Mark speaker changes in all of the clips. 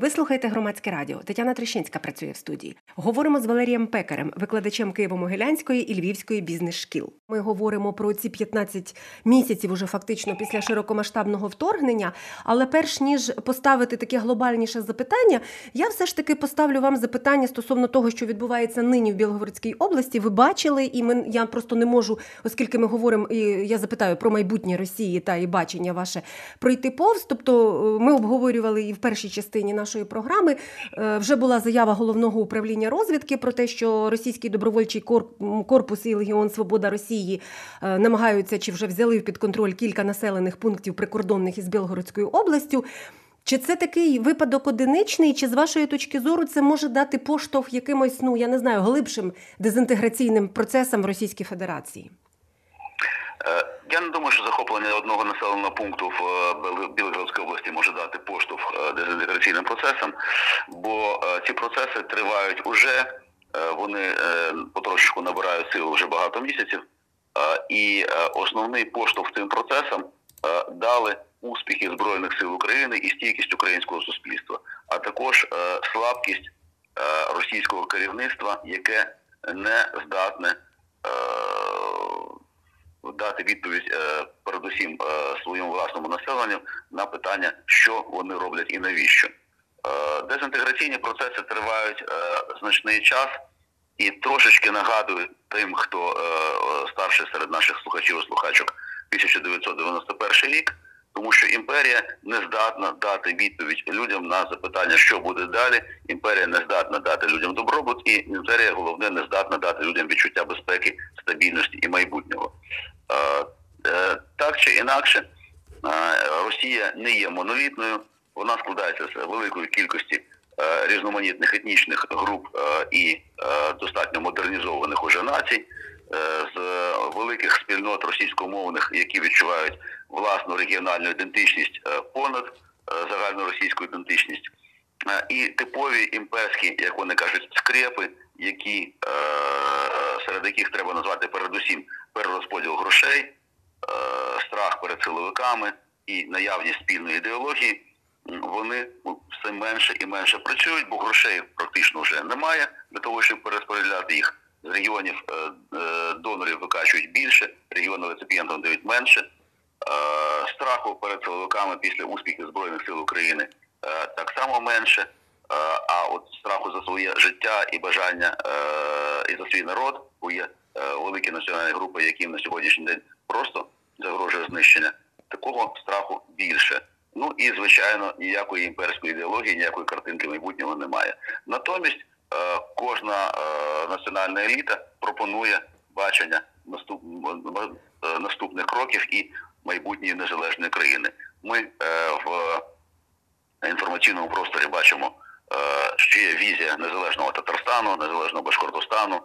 Speaker 1: Ви слухаєте громадське радіо. Тетяна Трещинська працює в студії. Говоримо з Валерієм Пекарем, викладачем Києво-Могилянської і Львівської бізнес-шкіл. Ми говоримо про ці 15 місяців, уже фактично після широкомасштабного вторгнення. Але перш ніж поставити таке глобальніше запитання, я все ж таки поставлю вам запитання стосовно того, що відбувається нині в Білогородській області. Ви бачили, і ми я просто не можу, оскільки ми говоримо, і я запитаю про майбутнє Росії та і бачення ваше пройти повз. Тобто е, ми обговорювали і в першій частині нашої програми е, вже була заява головного управління розвідки про те, що російський добровольчий корпус і Легіон Свобода Росії е, намагаються чи вже взяли під контроль кілька населених пунктів прикордонних із Білгородською областю. Чи це такий випадок одиничний, чи з вашої точки зору це може дати поштовх якимось, ну я не знаю, глибшим дезінтеграційним процесам в Російській Федерації?
Speaker 2: Е, я не думаю, що захоплення одного населеного пункту в е, Білгородській області може дати поштовх е, дезінтеграційним процесам, бо ці процеси тривають уже, вони потрошечку набирають силу вже багато місяців, і основний поштовх цим процесам дали успіхи збройних сил України і стійкість українського суспільства, а також слабкість російського керівництва, яке не здатне дати відповідь е, передусім е, своєму власному населенню на питання, що вони роблять і навіщо. Е, дезінтеграційні процеси тривають значний час і трошечки нагадують тим, хто старший серед наших слухачів і слухачок 1991 рік. Тому що імперія не здатна дати відповідь людям на запитання, що буде далі. Імперія не здатна дати людям добробут, і імперія головне не здатна дати людям відчуття безпеки, стабільності і майбутнього. Е, так чи інакше, Росія не є монолітною, вона складається з великої кількості е, різноманітних етнічних груп е, і достатньо модернізованих уже націй, з великих спільнот російськомовних, які відчувають власну регіональну ідентичність понад загальну російську ідентичність, і типові імперські, як вони кажуть, скрепи, які серед яких треба назвати передусім перерозподіл грошей, е, страх перед силовиками і наявність спільної ідеології, вони все менше і менше працюють, бо грошей практично вже немає для того, щоб перерозподіляти їх. Регіонів е, е, донорів викачують більше, регіони реципієнтам дають менше. Страху перед силовиками після успіхів Збройних сил України так само менше. А от страху за своє життя і бажання і за свій народ, є Е, великі національні групи, яким на сьогоднішній день просто загрожує знищення, такого страху більше. Ну і звичайно ніякої імперської ідеології, ніякої картинки майбутнього немає. Натомість е, кожна е, національна еліта пропонує бачення наступних кроків і майбутньої незалежної країни. Ми в інформаційному просторі бачимо, що є візія незалежного Татарстану, незалежного Башкортостану.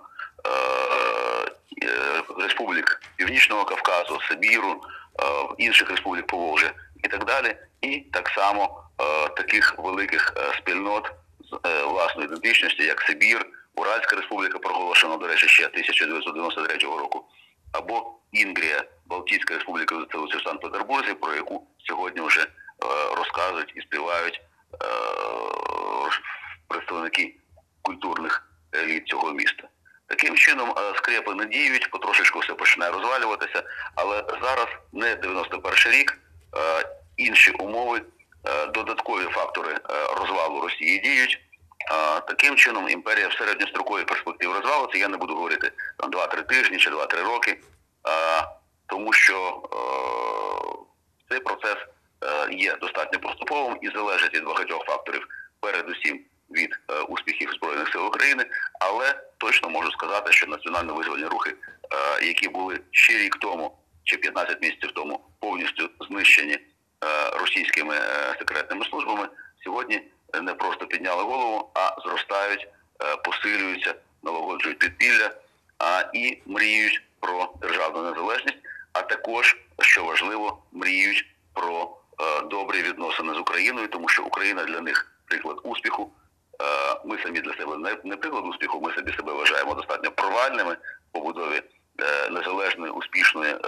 Speaker 2: Е, республік Північного Кавказу, Сибіру, е, інших республік Поволжя і так далі, і так само е, таких великих спільнот власної ідентичності, як Сибір, Уральська Республіка, проголошена, до речі, ще 1993 року, або Інгрія, Балтійська Республіка в Санкт-Петербурзі, про яку сьогодні вже розказують і співають представники культурних еліт цього міста. Таким чином е, скрепи не діють, потрошечку все починає розвалюватися. Але зараз не 91 рік, е, інші умови, е, додаткові фактори розвалу Росії діють. Таким чином імперія в середньостроковій перспективі розвалиться. Я не буду говорити там 2-3 тижні чи 2-3 роки, тому що цей процес є достатньо поступовим і залежить від багатьох факторів, передусім від успіхів збройних сил України, але точно можу сказати, що національно-визвольні рухи, е, які були ще рік тому чи 15 місяців тому повністю знищені е, російськими е, секретними службами, сьогодні не просто підняли голову, а зростають, посилюються, налагоджують підпілля і мріють про державну незалежність, а також що важливо, мріють про добрі відносини з Україною, тому що Україна для них приклад успіху. Е, ми самі для себе не, приклад успіху, ми собі себе вважаємо достатньо провальними в побудові е, незалежної, успішної, е,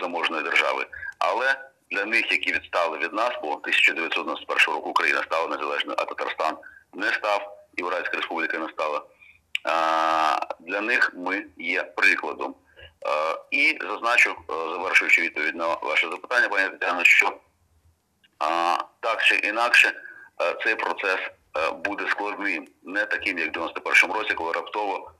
Speaker 2: заможної держави. Але для них, які відстали від нас, бо 1991 року Україна стала незалежною, а Татарстан не став, і Уральська Республіка не стала. Для них ми є прикладом. І зазначу, е, завершуючи відповідь на ваше запитання, пані Тетяно, що так чи інакше е, цей процес е, буде складним, не таким, як в 91-му році, коли раптово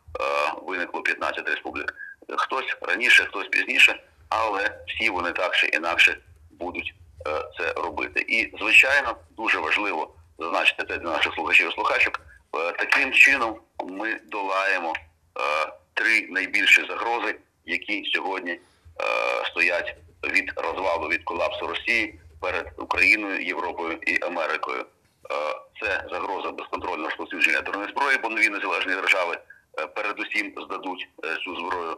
Speaker 2: виникло 15 республік. Хтось раніше, хтось пізніше, але всі вони так чи інакше будуть е, це робити. І, звичайно, дуже важливо зазначити це для наших слухачів і слухачок. Е, Таким чином ми долаємо е, три найбільші загрози, які сьогодні стоять від розвалу від колапсу Росії перед Україною, Європою і Америкою. Це загроза безконтрольного розповсюдження ядерної зброї, бо нові незалежні держави передусім здадуть цю зброю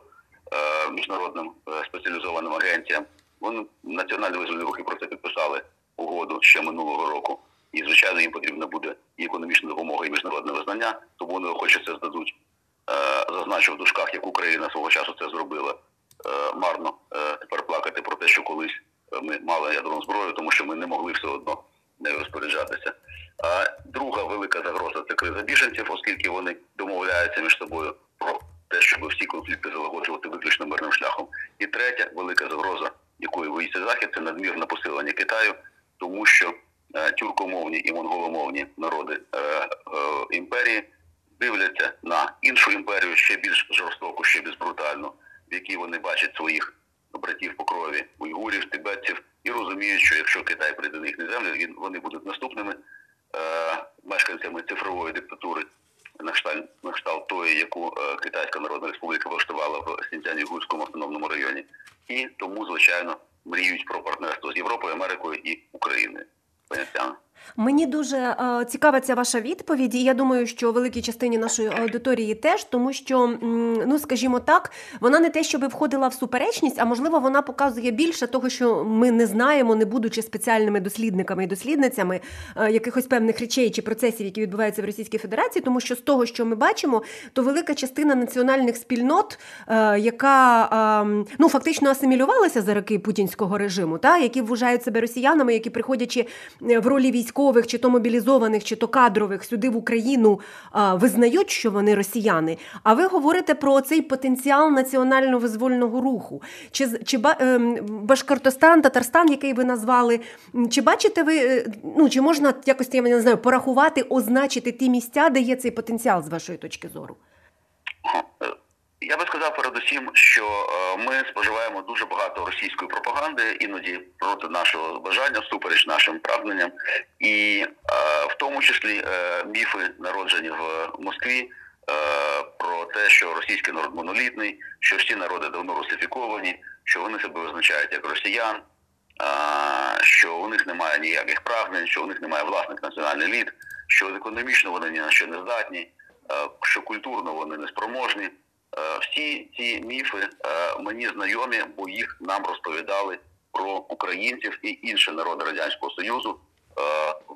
Speaker 2: міжнародним спеціалізованим агенціям. Вони національні визвольні рухи про це підписали угоду ще минулого року. І звичайно їм потрібна буде і економічна допомога, і міжнародне визнання, тому вони охоче це здадуть. Е, Зазначу в дужках, як Україна свого часу це зробила. Е, Марно е, тепер плакати про те, що колись ми мали ядерну зброю, тому що ми не могли все одно нею розпоряджатися. А друга велика загроза це криза біженців, оскільки вони домовляються між собою про те, щоб всі конфлікти залагоджувати виключно мирним шляхом. І третя велика загроза, боїться захід, це надмірне посилення Китаю, тому що е, тюркомовні і монголомовні народи е, е, імперії дивляться на іншу імперію ще більш жорстоку, ще більш брутальну, в якій вони бачать своїх братів по крові, уйгурів, тибетців, і розуміють, що якщо Китай прийде на їхні землі, вони будуть наступними мешканцями цифрової диктатури на кшталт, на кшталт тої, яку е, Китайська Народна Республіка влаштувала в Сінцяні-Гурському автономному районі. І тому, звичайно, мріють про партнерство з Європою, Америкою і Україною. Пані Тетяно.
Speaker 1: Мені дуже е, цікава ця ваша відповідь, і я думаю, що великій частині нашої аудиторії теж, тому що, ну скажімо так, вона не те, щоб входила в суперечність, а можливо, вона показує більше того, що ми не знаємо, не будучи спеціальними дослідниками і дослідницями е, якихось певних речей чи процесів, які відбуваються в Російській Федерації, тому що з того, що ми бачимо, то велика частина національних спільнот, е, яка ну фактично асимілювалася за роки путінського режиму, та які вважають себе росіянами, які приходячи в ролі військових, чи то мобілізованих, чи то кадрових сюди в Україну визнають, що вони росіяни. А ви говорите про цей потенціал національно-визвольного руху. Чи чи ем, Башкортостан, Татарстан, який ви назвали, чи бачите ви, е, ну чи можна якось я не знаю, порахувати, означити ті місця, де є цей потенціал з вашої точки зору?
Speaker 2: Я би сказав передусім, що е, ми споживаємо дуже багато російської пропаганди, іноді проти нашого бажання, всупереч нашим прагненням, і е, в тому числі е, міфи народжені в Москві про те, що російський народ монолітний, що всі народи давно русифіковані, що вони себе визначають як росіян, що у них немає ніяких прагнень, що у них немає власних національних еліт, що економічно вони ні на що не здатні, що культурно вони не спроможні. Е, Всі ці міфи е, мені знайомі, бо їх нам розповідали про українців і інші народи Радянського Союзу е,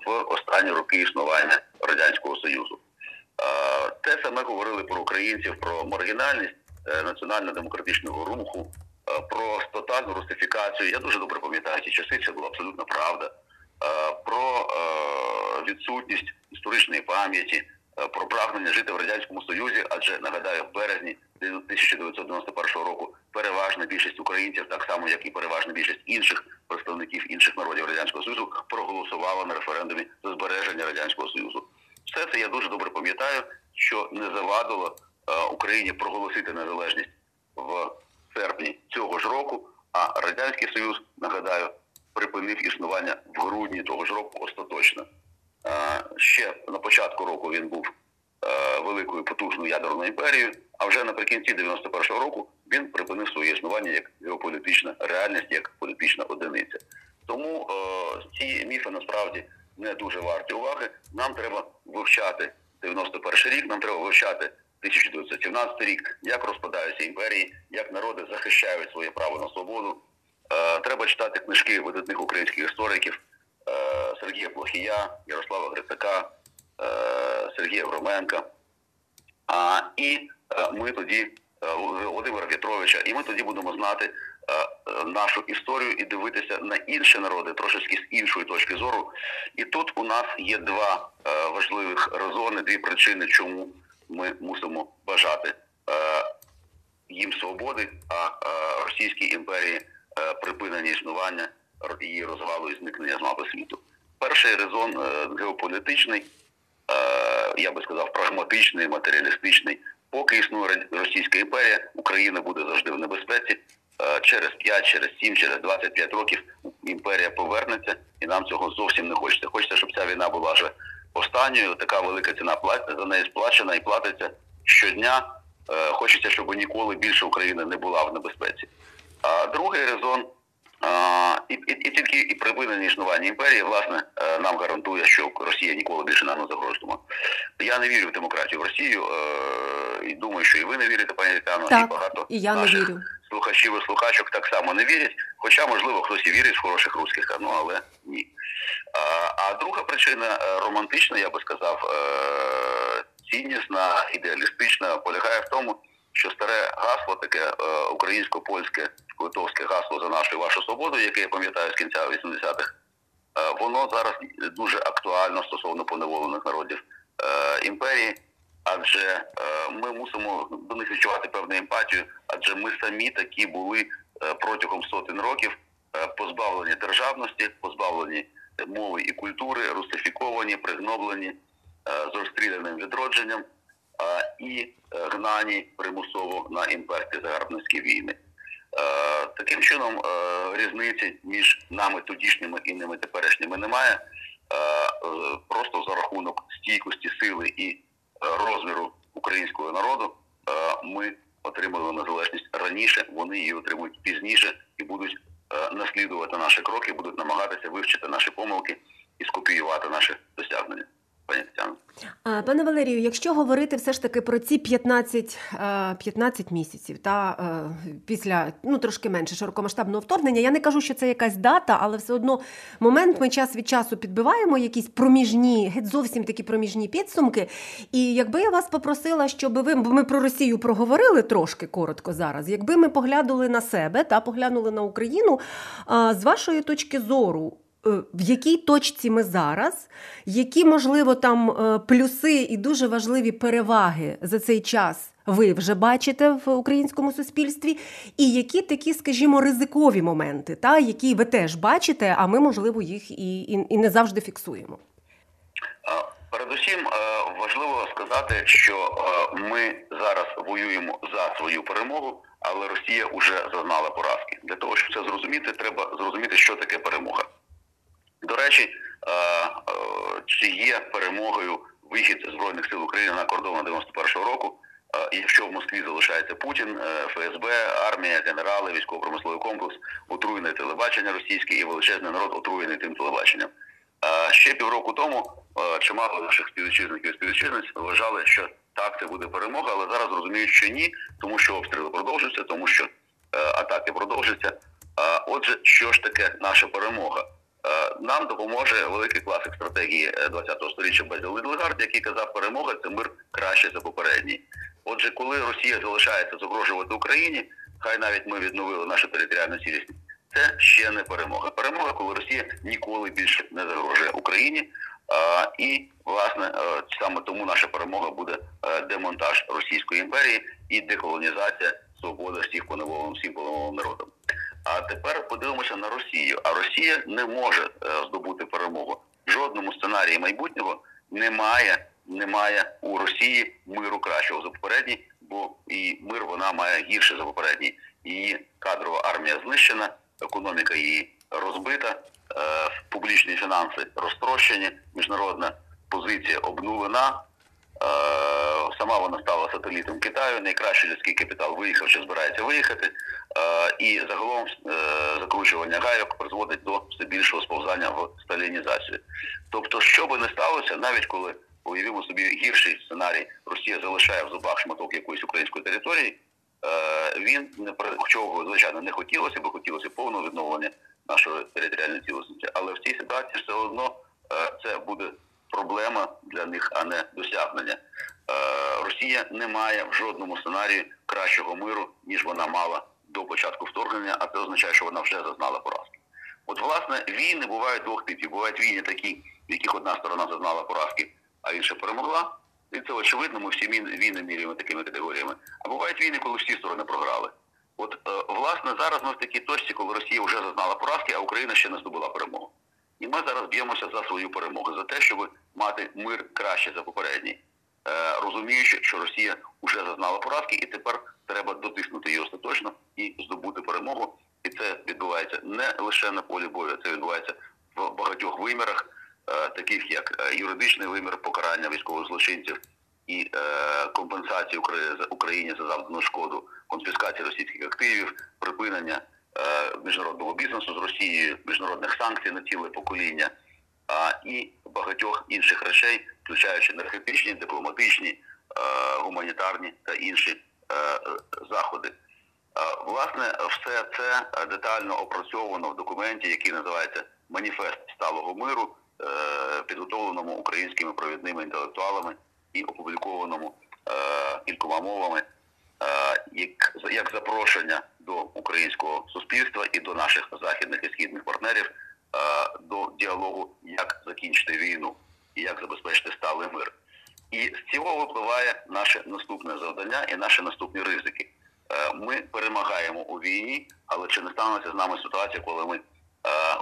Speaker 2: в останні роки існування Радянського Союзу. Е, Те саме говорили про українців, про маргінальність е, національно-демократичного руху, е, про тотальну русифікацію. Я дуже добре пам'ятаю ті часи, це була абсолютно правда. Е, Про е, відсутність історичної пам'яті, е, про прагнення жити в радянському союзі, адже нагадаю, в березні 1991 року переважна більшість українців, так само як і переважна більшість інших представників інших народів радянського союзу, проголосувала на референдумі за збереження радянського союзу. Все це я дуже добре пам'ятаю, що не завадило е, Україні проголосити незалежність в серпні цього ж року. А радянський союз, нагадаю, припинив існування в грудні того ж року остаточно. Ще на початку року він був е, великою потужною ядерною імперією, а вже наприкінці 91-го року він припинив своє існування як геополітична реальність, як політична одиниця. Тому е, ці міфи насправді не дуже варті уваги. Нам треба вивчати 91 рік, нам треба вивчати 1917 рік, як розпадаються імперії, як народи захищають своє право на свободу. Е, треба читати книжки видатних українських істориків Сергія Плохія, Ярослава Грицака, е, Сергія Громенка. А, і е, ми тоді, е, Володимира Петровича, і ми тоді будемо знати е, е, нашу історію і дивитися на інші народи трошечки з іншої точки зору. І тут у нас є два е, важливих резони, дві причини, чому ми мусимо бажати. Е, їм свободи, а е, Російській імперії е, припинення існування її розвалу і зникнення з мапи світу. Перший резон е, геополітичний, е, я би сказав, прагматичний, матеріалістичний. Поки існує Російська імперія, Україна буде завжди в небезпеці. Е, Через 5, через 7, через 25 років імперія повернеться, і нам цього зовсім не хочеться. Хочеться, щоб ця війна була вже останньою. Така велика ціна за неї сплачена і платиться щодня. Хочеться, щоб ніколи більше Україна не була в небезпеці. А другий резон і, і, і тільки і припинення існування імперії, власне, е, нам гарантує, що Росія ніколи більше нам не загрожуватиме. Я не вірю в демократію в Росію е, і думаю, що і ви не вірите, пані Тетяно, і багато
Speaker 1: і я не
Speaker 2: наших
Speaker 1: вірю.
Speaker 2: слухачів і слухачок так само не вірять. Хоча, можливо, хтось і вірить в хороших русських, ну але ні. А, а друга причина е, романтична, я би сказав, ціннісна, ідеалістична, полягає в тому, що старе гасло, таке е, українсько-польське литовське гасло за нашу і вашу свободу, яке я пам'ятаю з кінця 80-х, е, воно зараз дуже актуально стосовно поневолених народів е, імперії. Адже ми мусимо до них відчувати певну емпатію, адже ми самі такі були протягом сотень років позбавлені державності, позбавлені мови і культури, русифіковані, пригноблені, з розстріляним відродженням і е, гнані примусово на імперські загарбницькі війни. Е, Таким чином, е, різниці між нами тодішніми і ними теперішніми немає. Просто за рахунок стійкості сили і розміру українського народу ми отримали незалежність раніше, вони її отримують пізніше і будуть наслідувати наші кроки, будуть намагатися вивчити наші помилки і скопіювати наші досягнення. Пані
Speaker 1: Пане Валерію, якщо говорити все ж таки про ці 15, е, 15 місяців та е, після ну трошки менше широкомасштабного вторгнення, я не кажу, що це якась дата, але все одно момент ми час від часу підбиваємо якісь проміжні, геть зовсім такі проміжні підсумки. І якби я вас попросила, щоб ви, бо ми про Росію проговорили трошки коротко зараз, якби ми поглянули на себе та поглянули на Україну, з вашої точки зору. Е, В якій точці ми зараз, які, можливо, там е, плюси і дуже важливі переваги за цей час ви вже бачите в українському суспільстві, і які такі, скажімо, ризикові моменти, та, які ви теж бачите, а ми, можливо, їх і, і, і не завжди фіксуємо.
Speaker 2: Передусім е, важливо сказати, що ми зараз воюємо за свою перемогу, але Росія вже зазнала поразки. Для того, щоб це зрозуміти, треба зрозуміти, що таке перемога. До речі, е, е, чи є перемогою вихід Збройних сил України на кордони 91-го року, е, якщо в Москві залишається Путін, ФСБ, армія, генерали, військово-промисловий комплекс, отруєне телебачення російське і величезний народ отруєний тим телебаченням. Ще півроку тому чимало наших співвітчизників і співвітчизниць вважали, що так це буде перемога, але зараз розуміють, що ні, тому що обстріли продовжуються, тому що атаки продовжуються. Отже, що ж таке наша перемога? Е, Нам допоможе великий класик стратегії е, 20-го століття Безіл Лідленгард, який казав, перемога це мир краще за попередній. Отже, коли Росія залишається загрожувати Україні, хай навіть ми відновили нашу територіальну цілісність, це ще не перемога. Перемога, коли Росія ніколи більше не загрожує Україні. І власне е, саме тому наша перемога буде е, демонтаж Російської імперії і деколонізація свободи всіх поневоленим всім поневоленим народам. А тепер подивимося на Росію. А Росія не може е, здобути перемогу. В жодному сценарії майбутнього немає, немає у Росії миру кращого за попередній, бо і мир вона має гірше за попередній. Її кадрова армія знищена, економіка її розбита, е, публічні фінанси розтрощені, міжнародна позиція обнулена. Сама вона стала сателітом Китаю. Найкращий людський капітал виїхав чи збирається виїхати. Е, І загалом е, закручування гайок призводить до все більшого сповзання в сталінізацію. Тобто, що би не сталося, навіть коли уявимо собі гірший сценарій, Росія залишає в зубах шматок якоїсь української території. е, Він не чого звичайно не хотілося, бо хотілося повного відновлення нашої територіальної цілісності. Але в цій ситуації все одно це буде проблема для них, а не досягнення. Е, Росія не має в жодному сценарії кращого миру, ніж вона мала до початку вторгнення, а це означає, що вона вже зазнала поразки. От, власне, війни бувають двох типів. Бувають війни такі, в яких одна сторона зазнала поразки, а інша перемогла. І це очевидно, ми всі війни, міряємо такими категоріями. А бувають війни, коли всі сторони програли. От е, власне зараз ми в такій точці, коли Росія вже зазнала поразки, а Україна ще не здобула перемогу. І ми зараз б'ємося за свою перемогу, за те, щоб мати мир краще за попередній, розуміючи, що Росія вже зазнала поразки, і тепер треба дотиснути її остаточно і здобути перемогу. І це відбувається не лише на полі бою, це відбувається в багатьох вимірах, е, таких як е, юридичний вимір покарання військових злочинців і е, компенсації Україні за завдану шкоду, конфіскації російських активів, припинення е, міжнародного бізнесу з Росією, міжнародних санкцій на ціле покоління, і багатьох інших речей, включаючи енергетичні, дипломатичні, е, гуманітарні та інші е, заходи. Е, Власне, все це детально опрацьовано в документі, який називається Маніфест сталого миру, підготовленому українськими провідними інтелектуалами і опублікованому кількома мовами як, запрошення до українського суспільства і до наших західних і східних партнерів до діалогу, як закінчити війну і як забезпечити сталий мир. І з цього випливає наше наступне завдання і наші наступні ризики. Е, Ми перемагаємо у війні, але чи не станеться з нами ситуація, коли ми е,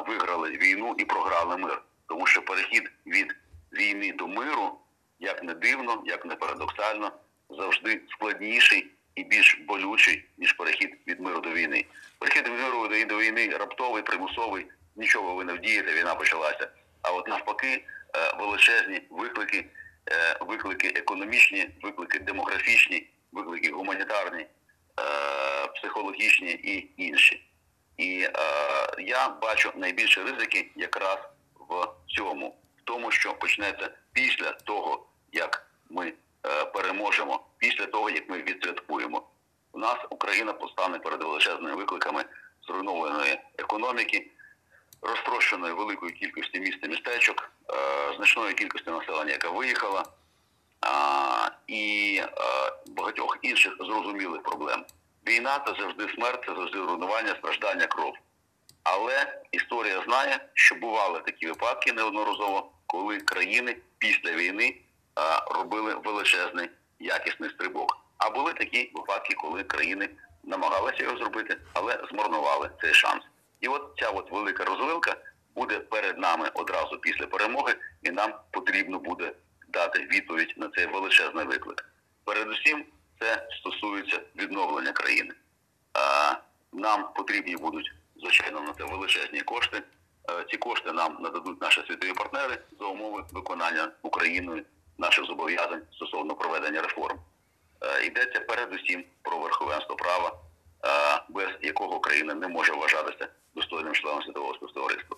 Speaker 2: виграли війну і програли мир? Тому що перехід від війни до миру, як не дивно, як не парадоксально, завжди складніший і більш болючий, ніж перехід від миру до війни. Перехід від миру до війни раптовий, примусовий, нічого ви не вдієте, війна почалася. А от навпаки, е, величезні виклики, е, виклики економічні, виклики демографічні, виклики гуманітарні, е, психологічні і інші. І я бачу найбільші ризики якраз в цьому, в тому, що почнеться після того, як ми переможемо, після того, як ми відсвяткуємо. У нас Україна постане перед величезними викликами зруйнованої економіки, розтрощеної великої кількості міст і містечок, е, значної кількості населення, яка виїхала, і е, багатьох інших зрозумілих проблем. Війна це завжди смерть, це завжди руйнування, страждання, кров. Але історія знає, що бували такі випадки неодноразово, коли країни після війни робили величезний якісний стрибок. А були такі випадки, коли країни намагалися його зробити, але змарнували цей шанс. І от ця от велика розвилка буде перед нами одразу після перемоги, і нам потрібно буде дати відповідь на цей величезний виклик. Передусім, це стосується відновлення країни. Нам потрібні будуть звичайно на це величезні кошти. Е, Ці кошти нам нададуть наші світові партнери за умови виконання Україною наших зобов'язань стосовно проведення реформ. Е, Йдеться передусім про верховенство права, е, без якого країна не може вважатися достойним членом світового співтовариства.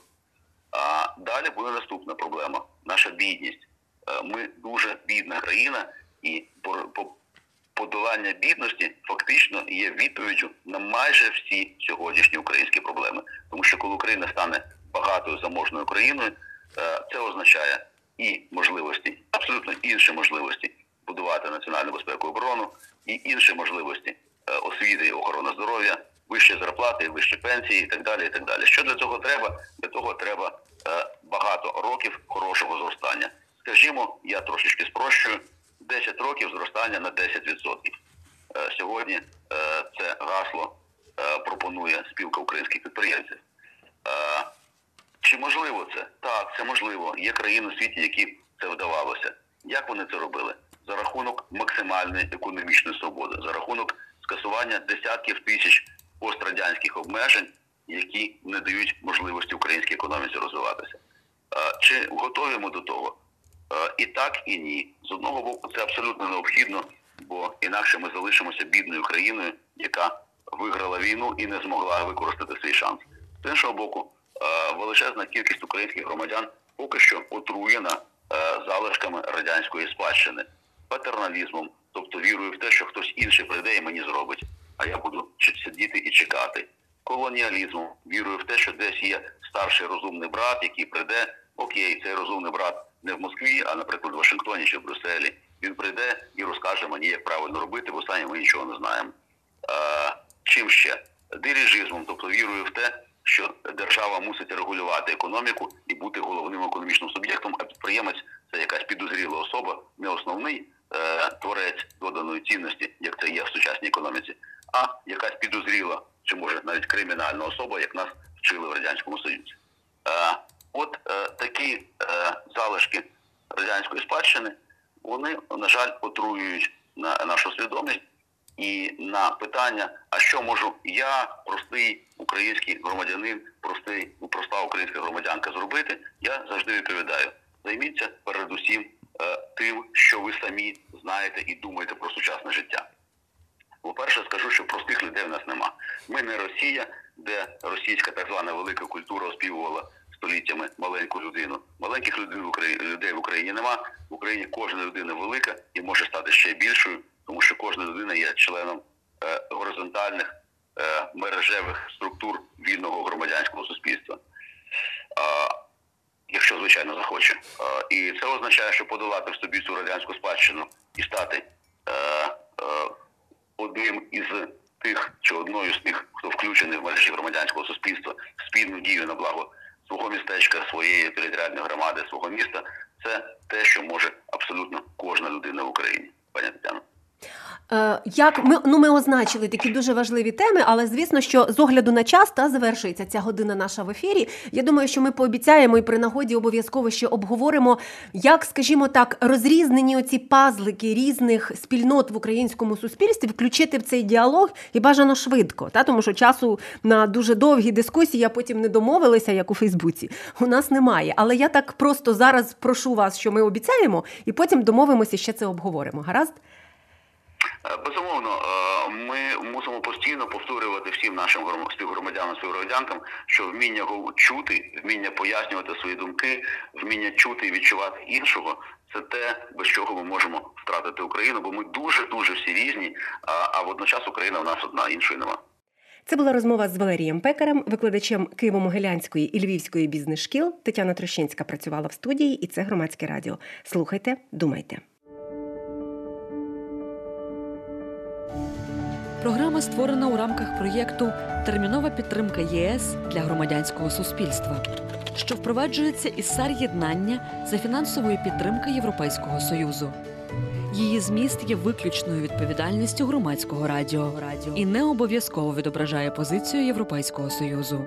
Speaker 2: А далі буде наступна проблема наша бідність. Е, Ми дуже бідна країна, і по- по- подолання бідності фактично є відповіддю на майже всі сьогоднішні українські проблеми. Тому що коли Україна стане багатою заможною країною, е, це означає і можливості, абсолютно інші можливості будувати національну безпеку і оборону, і інші можливості е, освіти і охорони здоров'я, вищі зарплати, вищі пенсії і так далі. І так далі. Що для цього треба? Для того треба е, багато років хорошого зростання. Скажімо, я трошечки спрощую. 10 років зростання на 10%. Е, Сьогодні е, це гасло е, пропонує спілка українських підприємців. Е, Чи можливо це? Так, це можливо. Є країни у світі, які це вдавалося. Як вони це робили? За рахунок максимальної економічної свободи, за рахунок скасування десятків тисяч пострадянських обмежень, які не дають можливості українській економіці розвиватися. Е, Чи готові ми до того? Е, І так, і ні. З одного боку, це абсолютно необхідно, бо інакше ми залишимося бідною країною, яка виграла війну і не змогла використати свій шанс. З іншого боку, е, величезна кількість українських громадян поки що отруєна залишками радянської спадщини, патерналізмом, тобто вірою в те, що хтось інший прийде і мені зробить, а я буду сидіти і чекати. Колоніалізмом, вірою в те, що десь є старший розумний брат, який прийде, окей, цей розумний брат не в Москві, а, наприклад, в Вашингтоні чи в Брюсселі. Він прийде і розкаже мені, як правильно робити, бо останнє ми нічого не знаємо. Е, чим ще? Дирижизмом, тобто вірою в те, що держава мусить регулювати економіку і бути головним економічним суб'єктом, а підприємець це якась підозріла особа, не основний, гаманець доданої цінності, як це є в сучасній економіці, а якась підозріла чи може навіть кримінальна особа, як нас вчили в радянському союзі. Е, От е, такі е, залишки радянської спадщини, вони, на жаль, отруюють на нашу свідомість і на питання, а що можу я, простий український громадянин, простий, проста українська громадянка зробити, я завжди відповідаю. Займіться передусім тим, що ви самі знаєте і думаєте про сучасне життя. По-перше, скажу, що простих людей в нас нема. Ми не Росія, де російська так звана велика культура оспівувала століттями маленьку людину. Маленьких людей в Україні, людей в Україні нема. В Україні кожна людина велика і може стати ще більшою, тому що кожна людина є членом е, горизонтальних е, мережевих структур вільного громадянського суспільства. А, якщо звичайно захоче. Е, І це означає, що подолати в собі цю радянську спадщину і стати е, е, одним із тих чи одною з тих, хто включений в мережі громадянського суспільства спільну дію на благо свого містечка, своєї територіальної громади, свого міста, це те, що може абсолютно кожна людина в Україні, пані Тетяно.
Speaker 1: Е, Як ми ну ми означили такі дуже важливі теми, але звісно, що з огляду на час та завершується ця година наша в ефірі. Я думаю, що ми пообіцяємо і при нагоді обов'язково ще обговоримо, як, скажімо так, розрізнені оці пазлики різних спільнот в українському суспільстві включити в цей діалог і бажано швидко, та тому що часу на дуже довгі дискусії, а потім не домовилися, як у Фейсбуці. У нас немає. Але я так просто зараз прошу вас, що ми обіцяємо, і потім домовимося, ще це обговоримо. Гаразд?
Speaker 2: Е, Безумовно, е, ми мусимо постійно повторювати всім нашим гром- співгромадянам, співгромадянкам, що вміння го- чути, вміння пояснювати свої думки, вміння чути і відчувати іншого це те, без чого ми можемо втратити Україну, бо ми дуже дуже всі різні, а, водночас Україна в нас одна, іншої нема.
Speaker 1: Це була розмова з Валерієм Пекарем, викладачем Києво-Могилянської і Львівської бізнес-шкіл. Тетяна Трощинська працювала в студії, і це громадське радіо. Слухайте, думайте.
Speaker 3: Програма створена у рамках проєкту Термінова підтримка ЄС для громадянського суспільства, що впроваджується із САР єднання за фінансової підтримки Європейського союзу. Її зміст є виключною відповідальністю громадського радіо і не обов'язково відображає позицію Європейського союзу.